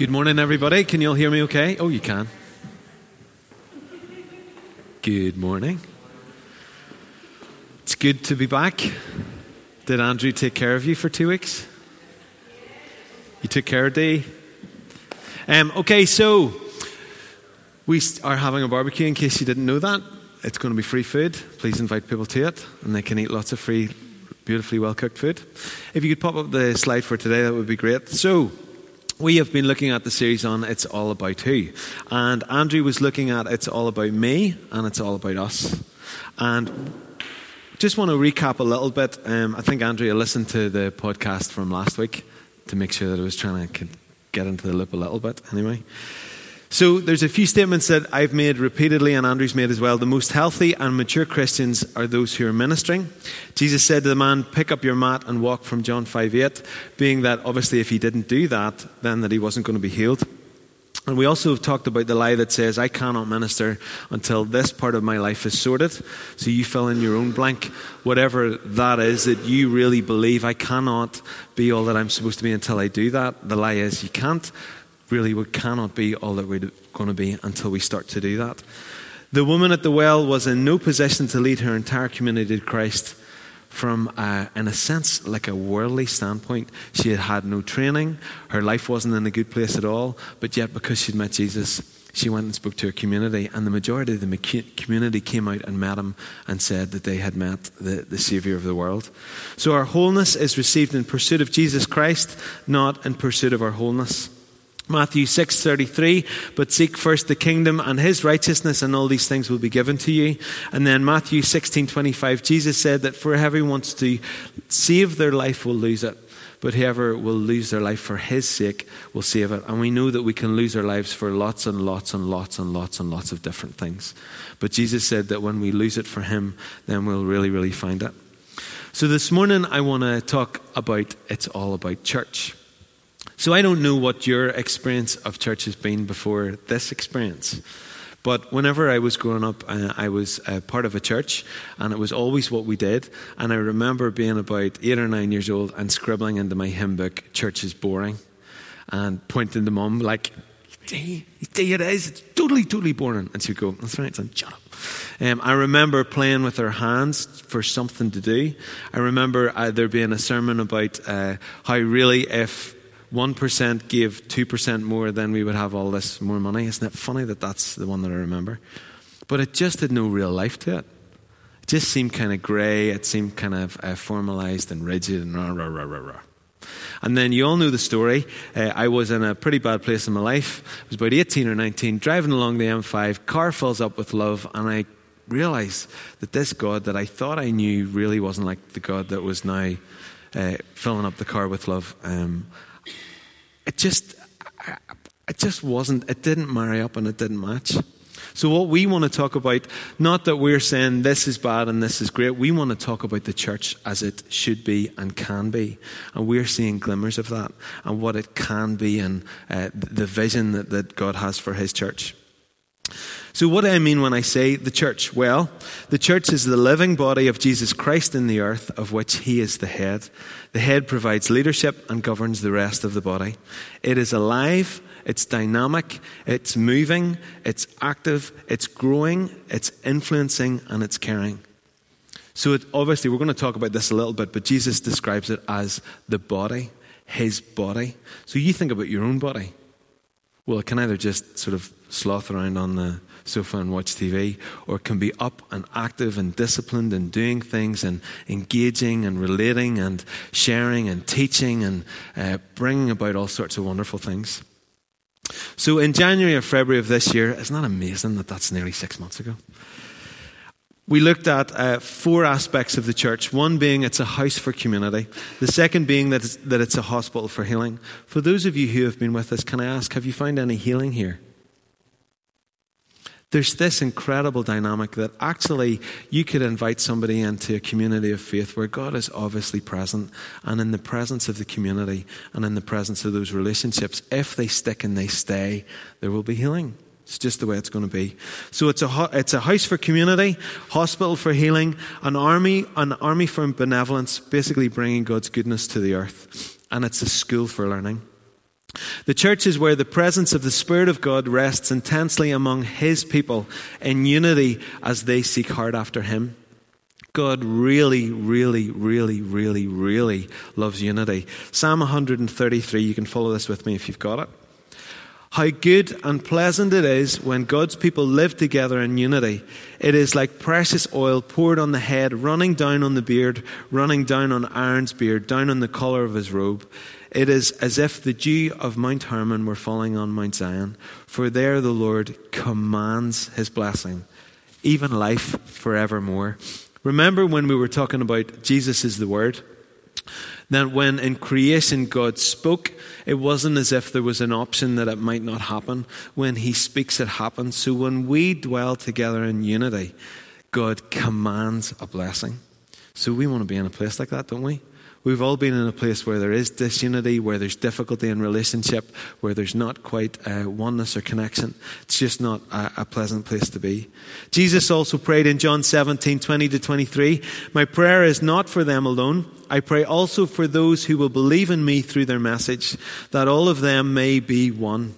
Good morning, everybody. Can you all hear me okay? Oh, you can. Good morning. It's good to be back. Did Andrew take care of you for two weeks? You took care of Dee? Um, okay, so we are having a barbecue in case you didn't know that. It's going to be free food. Please invite people to it, and they can eat lots of free, beautifully well cooked food. If you could pop up the slide for today, that would be great. So, we have been looking at the series on It's All About Who. And Andrew was looking at It's All About Me and It's All About Us. And just want to recap a little bit. Um, I think Andrea listened to the podcast from last week to make sure that I was trying to get into the loop a little bit, anyway. So there's a few statements that I've made repeatedly and Andrew's made as well. The most healthy and mature Christians are those who are ministering. Jesus said to the man, pick up your mat and walk from John 5 8, being that obviously if he didn't do that, then that he wasn't going to be healed. And we also have talked about the lie that says, I cannot minister until this part of my life is sorted. So you fill in your own blank, whatever that is that you really believe. I cannot be all that I'm supposed to be until I do that. The lie is, you can't really we cannot be all that we're going to be until we start to do that. The woman at the well was in no position to lead her entire community to Christ from, a, in a sense, like a worldly standpoint. She had had no training, her life wasn't in a good place at all, but yet because she'd met Jesus, she went and spoke to her community, and the majority of the community came out and met him and said that they had met the, the Savior of the world. So our wholeness is received in pursuit of Jesus Christ, not in pursuit of our wholeness. Matthew 6:33 but seek first the kingdom and his righteousness and all these things will be given to you. And then Matthew 16:25 Jesus said that for whoever wants to save their life will lose it but whoever will lose their life for his sake will save it. And we know that we can lose our lives for lots and lots and lots and lots and lots of different things. But Jesus said that when we lose it for him then we'll really really find it. So this morning I want to talk about it's all about church so I don't know what your experience of church has been before this experience. But whenever I was growing up, uh, I was uh, part of a church, and it was always what we did. And I remember being about eight or nine years old and scribbling into my hymn book, Church is boring, and pointing to mum, like, it is. It's totally, totally boring. And she'd go, That's right, son, shut up. Um, I remember playing with her hands for something to do. I remember uh, there being a sermon about uh, how really, if 1% gave 2% more, then we would have all this more money. Isn't it funny that that's the one that I remember? But it just had no real life to it. It just seemed kind of grey. It seemed kind of uh, formalized and rigid and rah, rah, rah, rah, rah. And then you all know the story. Uh, I was in a pretty bad place in my life. I was about 18 or 19, driving along the M5, car fills up with love, and I realized that this God that I thought I knew really wasn't like the God that was now uh, filling up the car with love. Um, it just, it just wasn't, it didn't marry up and it didn't match. So, what we want to talk about, not that we're saying this is bad and this is great, we want to talk about the church as it should be and can be. And we're seeing glimmers of that and what it can be and uh, the vision that, that God has for His church. So, what do I mean when I say the church? Well, the church is the living body of Jesus Christ in the earth, of which he is the head. The head provides leadership and governs the rest of the body. It is alive, it's dynamic, it's moving, it's active, it's growing, it's influencing, and it's caring. So, it, obviously, we're going to talk about this a little bit, but Jesus describes it as the body, his body. So, you think about your own body. Well, it can either just sort of sloth around on the sofa and watch TV, or it can be up and active and disciplined and doing things and engaging and relating and sharing and teaching and uh, bringing about all sorts of wonderful things. So in January or February of this year, isn't that amazing that that's nearly six months ago? We looked at uh, four aspects of the church. One being it's a house for community. The second being that it's, that it's a hospital for healing. For those of you who have been with us, can I ask, have you found any healing here? There's this incredible dynamic that actually you could invite somebody into a community of faith where God is obviously present, and in the presence of the community and in the presence of those relationships, if they stick and they stay, there will be healing. It's just the way it's going to be. So it's a, it's a house for community, hospital for healing, an army, an army for benevolence, basically bringing God's goodness to the earth. And it's a school for learning. The church is where the presence of the Spirit of God rests intensely among His people in unity as they seek hard after Him. God really, really, really, really, really loves unity. Psalm 133, you can follow this with me if you've got it. How good and pleasant it is when God's people live together in unity. It is like precious oil poured on the head, running down on the beard, running down on Aaron's beard, down on the collar of his robe. It is as if the dew of Mount Hermon were falling on Mount Zion, for there the Lord commands his blessing, even life forevermore. Remember when we were talking about Jesus is the Word? That when in creation God spoke, it wasn't as if there was an option that it might not happen. When He speaks, it happens. So when we dwell together in unity, God commands a blessing. So we want to be in a place like that, don't we? We've all been in a place where there is disunity, where there's difficulty in relationship, where there's not quite oneness or connection. It's just not a, a, pleasant place to be. Jesus also prayed in John 17, 20 to 23, My prayer is not for them alone. I pray also for those who will believe in me through their message, that all of them may be one.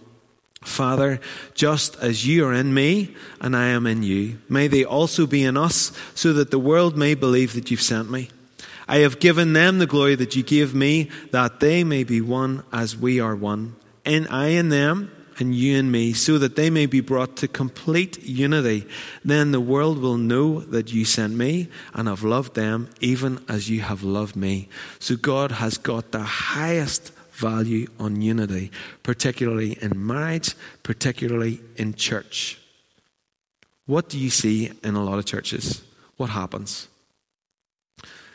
Father, just as you are in me and I am in you, may they also be in us, so that the world may believe that you've sent me. I have given them the glory that you gave me, that they may be one as we are one. And I and them, and you and me, so that they may be brought to complete unity. Then the world will know that you sent me and have loved them even as you have loved me. So God has got the highest value on unity, particularly in marriage, particularly in church. What do you see in a lot of churches? What happens?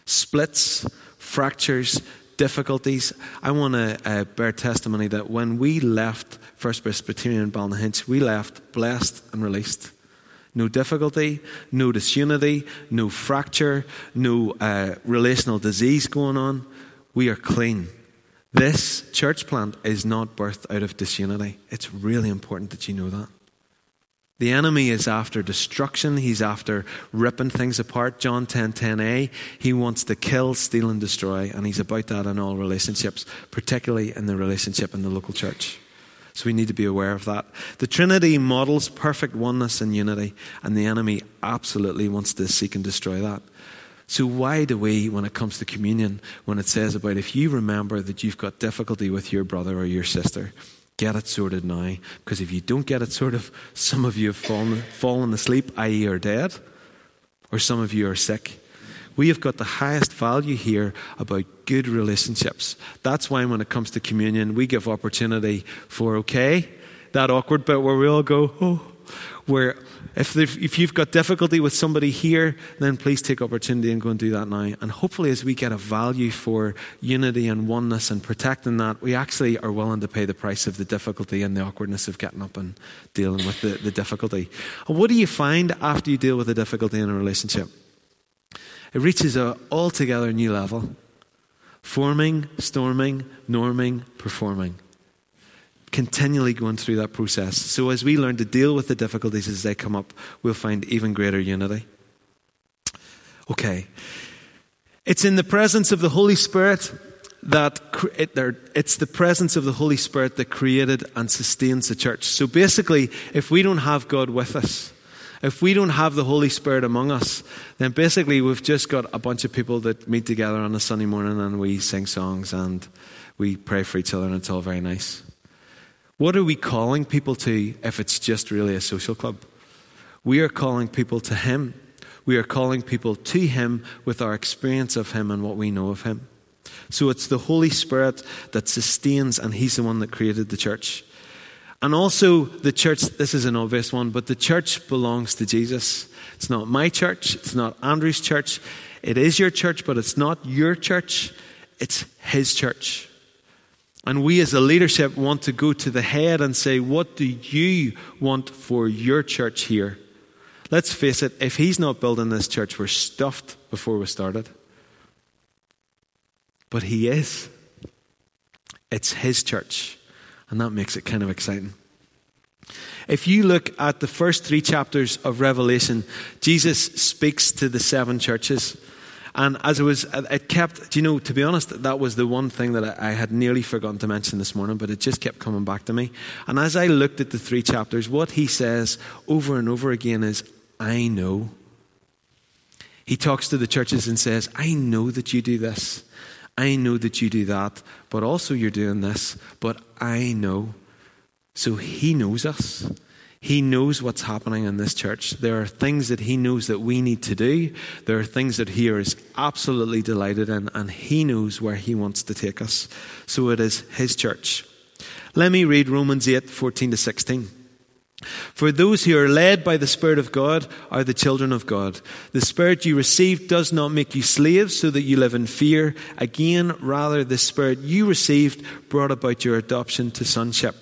Splits, fractures, difficulties. I want to uh, bear testimony that when we left First Presbyterian in Ballynahinch, we left blessed and released. No difficulty, no disunity, no fracture, no uh, relational disease going on. We are clean. This church plant is not birthed out of disunity. It's really important that you know that. The enemy is after destruction. He's after ripping things apart. John 10 10a. He wants to kill, steal, and destroy. And he's about that in all relationships, particularly in the relationship in the local church. So we need to be aware of that. The Trinity models perfect oneness and unity, and the enemy absolutely wants to seek and destroy that. So, why do we, when it comes to communion, when it says about if you remember that you've got difficulty with your brother or your sister, Get it sorted now, because if you don't get it sorted, some of you have fallen, fallen asleep, i.e., are dead, or some of you are sick. We have got the highest value here about good relationships. That's why when it comes to communion, we give opportunity for, okay, that awkward bit where we all go, oh, where if, if you've got difficulty with somebody here, then please take opportunity and go and do that now. And hopefully, as we get a value for unity and oneness and protecting that, we actually are willing to pay the price of the difficulty and the awkwardness of getting up and dealing with the, the difficulty. And what do you find after you deal with a difficulty in a relationship? It reaches a altogether new level forming, storming, norming, performing continually going through that process. So as we learn to deal with the difficulties as they come up, we'll find even greater unity. Okay. It's in the presence of the Holy Spirit that it's the presence of the Holy Spirit that created and sustains the church. So basically, if we don't have God with us, if we don't have the Holy Spirit among us, then basically we've just got a bunch of people that meet together on a Sunday morning and we sing songs and we pray for each other and it's all very nice. What are we calling people to if it's just really a social club? We are calling people to Him. We are calling people to Him with our experience of Him and what we know of Him. So it's the Holy Spirit that sustains, and He's the one that created the church. And also, the church, this is an obvious one, but the church belongs to Jesus. It's not my church, it's not Andrew's church. It is your church, but it's not your church, it's His church. And we as a leadership want to go to the head and say, What do you want for your church here? Let's face it, if he's not building this church, we're stuffed before we started. But he is. It's his church. And that makes it kind of exciting. If you look at the first three chapters of Revelation, Jesus speaks to the seven churches. And as it was, it kept, you know, to be honest, that was the one thing that I had nearly forgotten to mention this morning, but it just kept coming back to me. And as I looked at the three chapters, what he says over and over again is, I know. He talks to the churches and says, I know that you do this. I know that you do that, but also you're doing this, but I know. So he knows us. He knows what's happening in this church. There are things that he knows that we need to do. There are things that he is absolutely delighted in, and he knows where he wants to take us. So it is his church. Let me read Romans 8 14 to 16. For those who are led by the Spirit of God are the children of God. The Spirit you received does not make you slaves so that you live in fear. Again, rather, the Spirit you received brought about your adoption to sonship.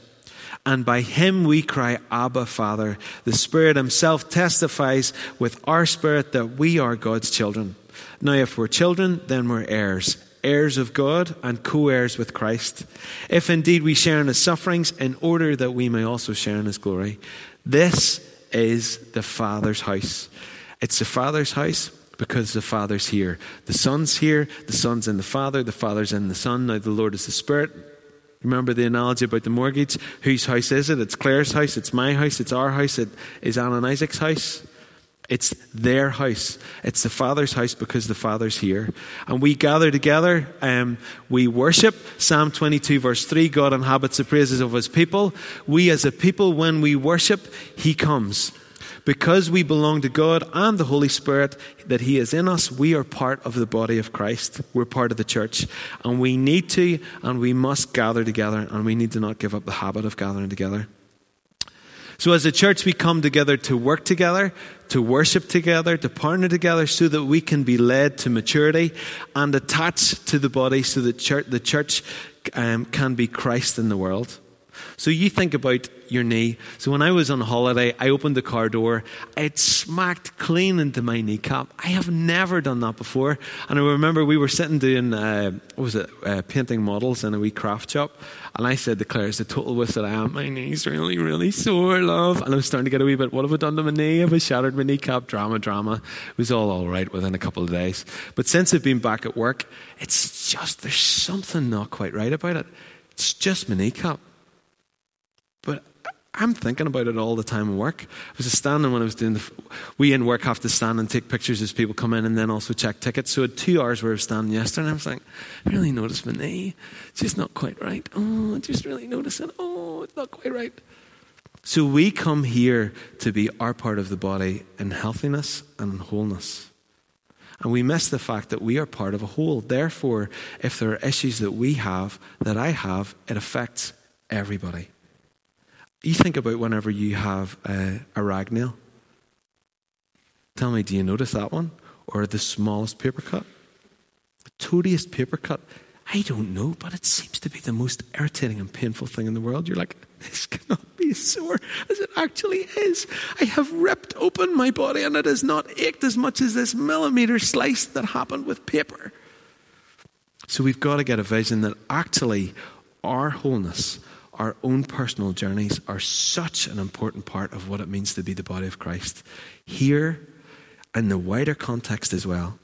And by him we cry, Abba, Father. The Spirit himself testifies with our spirit that we are God's children. Now, if we're children, then we're heirs heirs of God and co heirs with Christ, if indeed we share in his sufferings, in order that we may also share in his glory. This is the Father's house. It's the Father's house because the Father's here. The Son's here, the Son's in the Father, the Father's in the Son. Now the Lord is the Spirit. Remember the analogy about the mortgage? Whose house is it? It's Claire's house, it's my house, it's our house, it is Anna and Isaac's house. It's their house. It's the Father's house because the Father's here. And we gather together, um, we worship. Psalm 22, verse 3 God inhabits the praises of his people. We, as a people, when we worship, he comes. Because we belong to God and the Holy Spirit, that He is in us, we are part of the body of Christ. We're part of the church. And we need to and we must gather together, and we need to not give up the habit of gathering together. So, as a church, we come together to work together, to worship together, to partner together so that we can be led to maturity and attached to the body so that church, the church um, can be Christ in the world. So you think about your knee. So when I was on holiday, I opened the car door. It smacked clean into my kneecap. I have never done that before. And I remember we were sitting doing, uh, what was it, uh, painting models in a wee craft shop. And I said to Claire, as the total wuss that I am, my knee's really, really sore, love. And I was starting to get a wee bit, what have I done to my knee? Have I shattered my kneecap? Drama, drama. It was all all right within a couple of days. But since I've been back at work, it's just, there's something not quite right about it. It's just my kneecap. But I'm thinking about it all the time at work. I was standing when I was doing the. We in work have to stand and take pictures as people come in and then also check tickets. So, at two hours where I was standing yesterday, and I was like, I really noticed my knee. It's just not quite right. Oh, I just really noticed it. Oh, it's not quite right. So, we come here to be our part of the body in healthiness and in wholeness. And we miss the fact that we are part of a whole. Therefore, if there are issues that we have, that I have, it affects everybody. You think about whenever you have a, a rag nail. Tell me, do you notice that one? Or the smallest paper cut? The toadiest paper cut? I don't know, but it seems to be the most irritating and painful thing in the world. You're like, this cannot be as sore as it actually is. I have ripped open my body and it has not ached as much as this millimeter slice that happened with paper. So we've got to get a vision that actually our wholeness, our own personal journeys are such an important part of what it means to be the body of Christ. Here, in the wider context as well,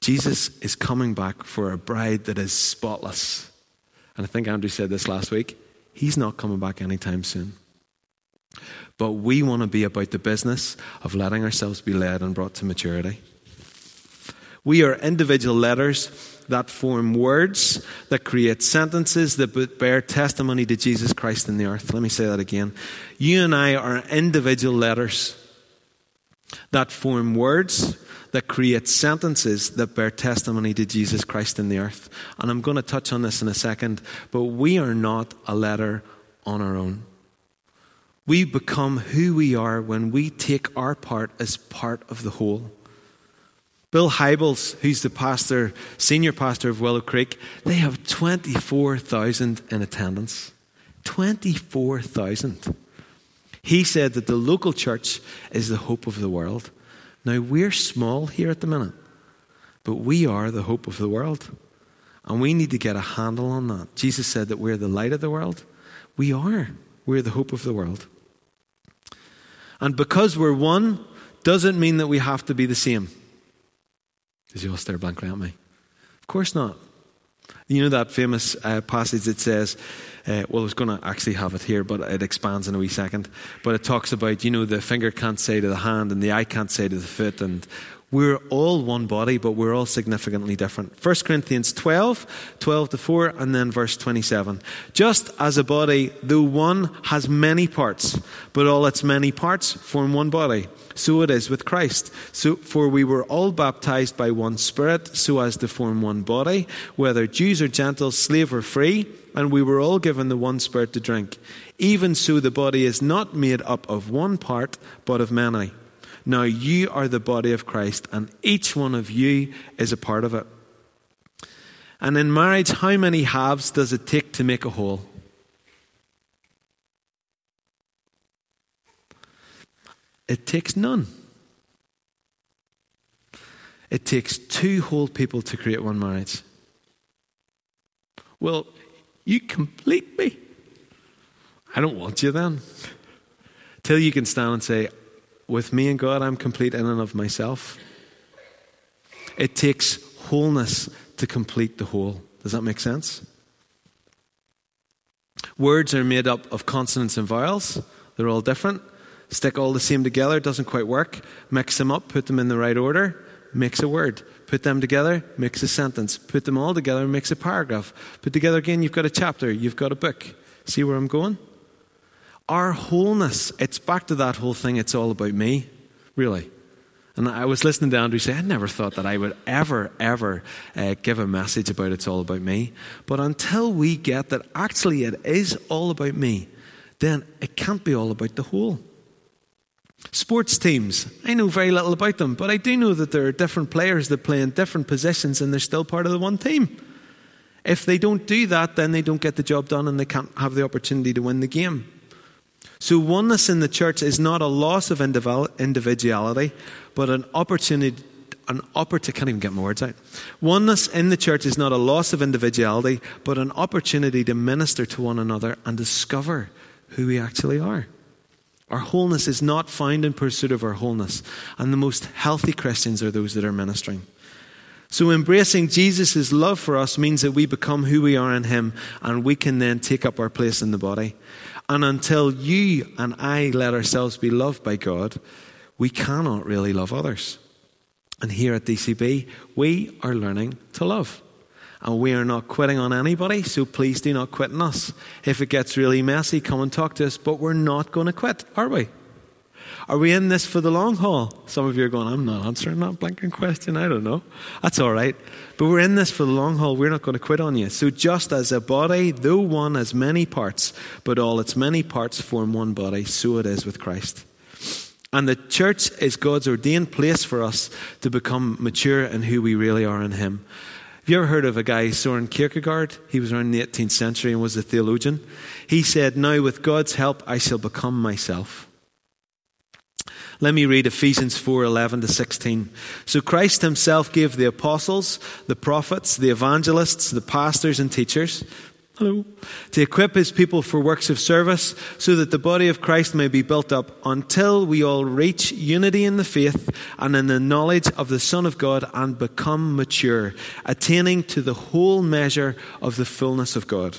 Jesus is coming back for a bride that is spotless. And I think Andrew said this last week. He's not coming back anytime soon. But we want to be about the business of letting ourselves be led and brought to maturity. We are individual letters that form words, that create sentences that bear testimony to Jesus Christ in the earth. Let me say that again. You and I are individual letters that form words that create sentences that bear testimony to Jesus Christ in the earth. And I'm going to touch on this in a second, but we are not a letter on our own. We become who we are when we take our part as part of the whole. Bill Hybels, who's the pastor, senior pastor of Willow Creek, they have 24,000 in attendance. 24,000. He said that the local church is the hope of the world. Now, we're small here at the minute, but we are the hope of the world. And we need to get a handle on that. Jesus said that we're the light of the world. We are. We're the hope of the world. And because we're one, doesn't mean that we have to be the same. You all stare blankly at me? Of course not. You know that famous uh, passage that says, uh, well, I was going to actually have it here, but it expands in a wee second. But it talks about, you know, the finger can't say to the hand and the eye can't say to the foot, and we're all one body, but we're all significantly different. 1 Corinthians 12, 12 to 4, and then verse 27. Just as a body, though one has many parts, but all its many parts form one body, so it is with Christ. So, for we were all baptized by one Spirit, so as to form one body, whether Jews or Gentiles, slave or free, and we were all given the one Spirit to drink. Even so, the body is not made up of one part, but of many. Now you are the body of Christ, and each one of you is a part of it. And in marriage, how many halves does it take to make a whole? It takes none. It takes two whole people to create one marriage. Well, you complete me. I don't want you then. Till you can stand and say, with me and God, I'm complete in and of myself. It takes wholeness to complete the whole. Does that make sense? Words are made up of consonants and vowels, they're all different. Stick all the same together, doesn't quite work. Mix them up, put them in the right order, makes a word. Put them together, makes a sentence. Put them all together, makes a paragraph. Put together again, you've got a chapter, you've got a book. See where I'm going? Our wholeness, it's back to that whole thing, it's all about me, really. And I was listening to Andrew say, I never thought that I would ever, ever uh, give a message about it's all about me. But until we get that actually it is all about me, then it can't be all about the whole. Sports teams, I know very little about them, but I do know that there are different players that play in different positions and they're still part of the one team. If they don't do that, then they don't get the job done and they can't have the opportunity to win the game. So, oneness in the church is not a loss of individuality, but an opportunity. An opportunity, can't even get my words out. Oneness in the church is not a loss of individuality, but an opportunity to minister to one another and discover who we actually are. Our wholeness is not found in pursuit of our wholeness, and the most healthy Christians are those that are ministering. So, embracing Jesus' love for us means that we become who we are in Him, and we can then take up our place in the body. And until you and I let ourselves be loved by God, we cannot really love others. And here at DCB, we are learning to love. And we are not quitting on anybody, so please do not quit on us. If it gets really messy, come and talk to us, but we're not going to quit, are we? Are we in this for the long haul? Some of you are going, I'm not answering that blanking question. I don't know. That's all right. But we're in this for the long haul. We're not going to quit on you. So, just as a body, though one has many parts, but all its many parts form one body, so it is with Christ. And the church is God's ordained place for us to become mature in who we really are in Him. Have you ever heard of a guy, Soren Kierkegaard? He was around the 18th century and was a theologian. He said, Now, with God's help, I shall become myself. Let me read Ephesians 4 11 to 16. So Christ himself gave the apostles, the prophets, the evangelists, the pastors, and teachers. Hello. To equip his people for works of service, so that the body of Christ may be built up until we all reach unity in the faith and in the knowledge of the Son of God and become mature, attaining to the whole measure of the fullness of God.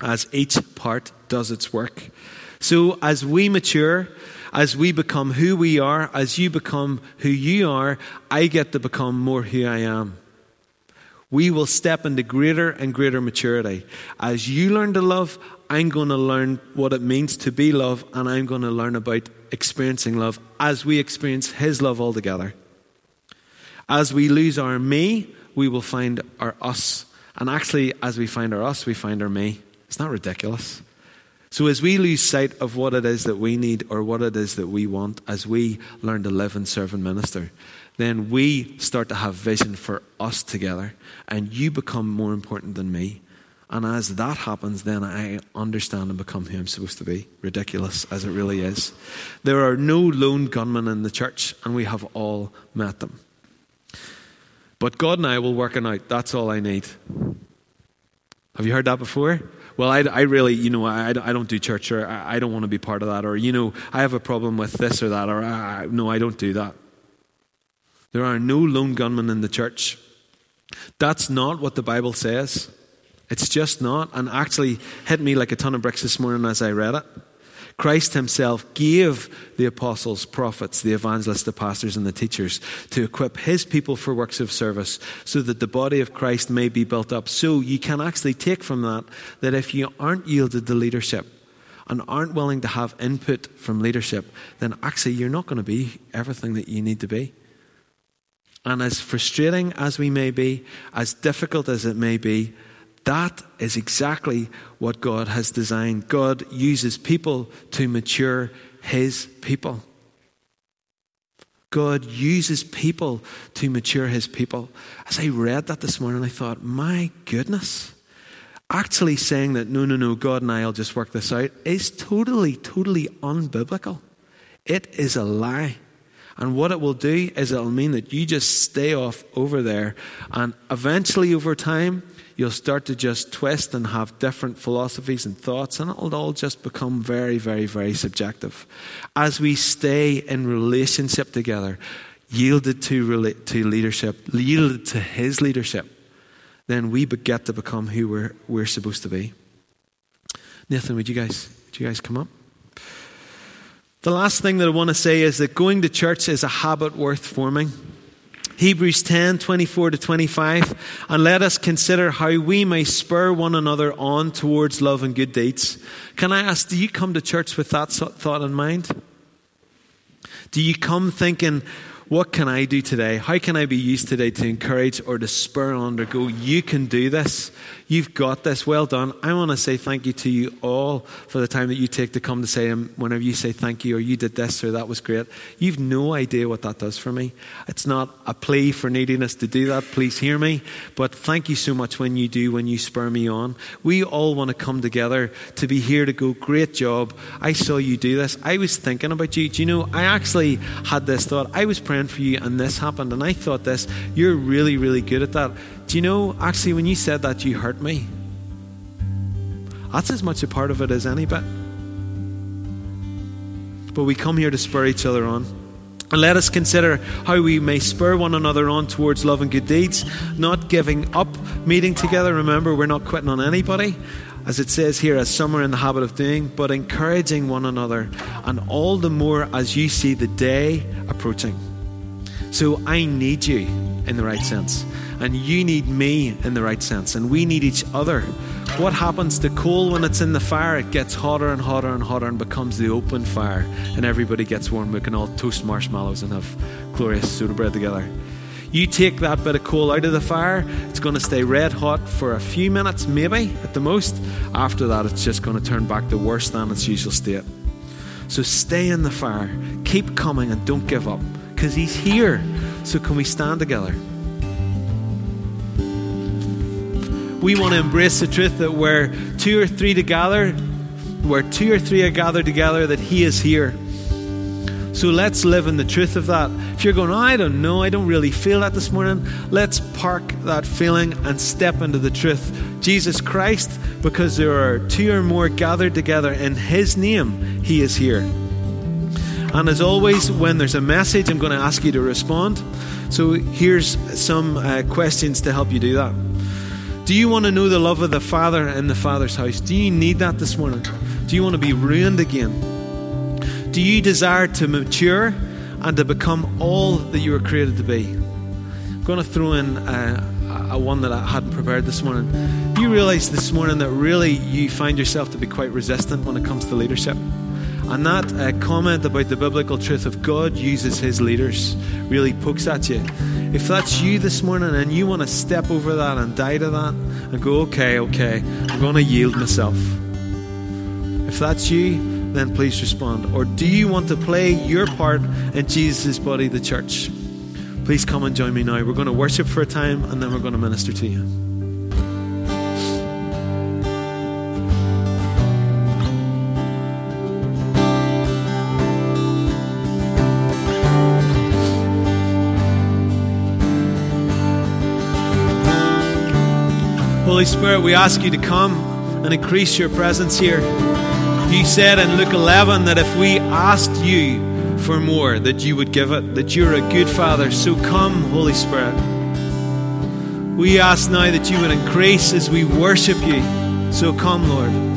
as each part does its work. So, as we mature, as we become who we are, as you become who you are, I get to become more who I am. We will step into greater and greater maturity. As you learn to love, I'm going to learn what it means to be love, and I'm going to learn about experiencing love as we experience His love altogether. As we lose our me, we will find our us. And actually, as we find our us, we find our me. It's not ridiculous. So, as we lose sight of what it is that we need or what it is that we want, as we learn to live and serve and minister, then we start to have vision for us together, and you become more important than me. And as that happens, then I understand and become who I'm supposed to be. Ridiculous as it really is. There are no lone gunmen in the church, and we have all met them. But God and I will work it out. That's all I need. Have you heard that before? Well, I, I really, you know, I, I don't do church or I, I don't want to be part of that or, you know, I have a problem with this or that or I, no, I don't do that. There are no lone gunmen in the church. That's not what the Bible says. It's just not. And actually hit me like a ton of bricks this morning as I read it. Christ Himself gave the apostles, prophets, the evangelists, the pastors, and the teachers to equip His people for works of service so that the body of Christ may be built up. So you can actually take from that that if you aren't yielded to leadership and aren't willing to have input from leadership, then actually you're not going to be everything that you need to be. And as frustrating as we may be, as difficult as it may be, that is exactly what God has designed. God uses people to mature His people. God uses people to mature His people. As I read that this morning, I thought, my goodness. Actually, saying that no, no, no, God and I will just work this out is totally, totally unbiblical. It is a lie. And what it will do is it'll mean that you just stay off over there. And eventually, over time, you'll start to just twist and have different philosophies and thoughts, and it'll all just become very, very, very subjective. As we stay in relationship together, yielded to, to leadership, yielded to His leadership, then we get to become who we're, we're supposed to be. Nathan, would you guys, would you guys come up? The last thing that I want to say is that going to church is a habit worth forming. Hebrews 10 24 to 25. And let us consider how we may spur one another on towards love and good deeds. Can I ask, do you come to church with that thought in mind? Do you come thinking, what can I do today? How can I be used today to encourage or to spur on or go, you can do this? You've got this. Well done. I want to say thank you to you all for the time that you take to come to say, um, whenever you say thank you or you did this or that was great. You've no idea what that does for me. It's not a plea for neediness to do that. Please hear me. But thank you so much when you do, when you spur me on. We all want to come together to be here to go, great job. I saw you do this. I was thinking about you. Do you know, I actually had this thought. I was praying for you and this happened and I thought this. You're really, really good at that. Do you know, actually, when you said that, you hurt me. That's as much a part of it as any bit. But we come here to spur each other on. And let us consider how we may spur one another on towards love and good deeds, not giving up meeting together. Remember, we're not quitting on anybody, as it says here, as some are in the habit of doing, but encouraging one another, and all the more as you see the day approaching. So I need you in the right sense. And you need me in the right sense. And we need each other. What happens to coal when it's in the fire? It gets hotter and hotter and hotter and becomes the open fire. And everybody gets warm. We can all toast marshmallows and have glorious soda bread together. You take that bit of coal out of the fire, it's going to stay red hot for a few minutes, maybe at the most. After that, it's just going to turn back to worse than its usual state. So stay in the fire, keep coming, and don't give up because He's here. So, can we stand together? we want to embrace the truth that where two or three together, where two or three are gathered together, that He is here. So let's live in the truth of that. If you're going, oh, I don't know, I don't really feel that this morning, let's park that feeling and step into the truth. Jesus Christ, because there are two or more gathered together in His name, He is here. And as always, when there's a message, I'm going to ask you to respond. So here's some uh, questions to help you do that. Do you want to know the love of the Father in the Father's house? Do you need that this morning? Do you want to be ruined again? Do you desire to mature and to become all that you were created to be? I'm going to throw in a, a one that I hadn't prepared this morning. Do you realize this morning that really you find yourself to be quite resistant when it comes to leadership? And that uh, comment about the biblical truth of God uses his leaders really pokes at you. If that's you this morning and you want to step over that and die to that and go, okay, okay, I'm going to yield myself. If that's you, then please respond. Or do you want to play your part in Jesus' body, the church? Please come and join me now. We're going to worship for a time and then we're going to minister to you. Holy Spirit, we ask you to come and increase your presence here. You said in Luke 11 that if we asked you for more, that you would give it, that you're a good Father. So come, Holy Spirit. We ask now that you would increase as we worship you. So come, Lord.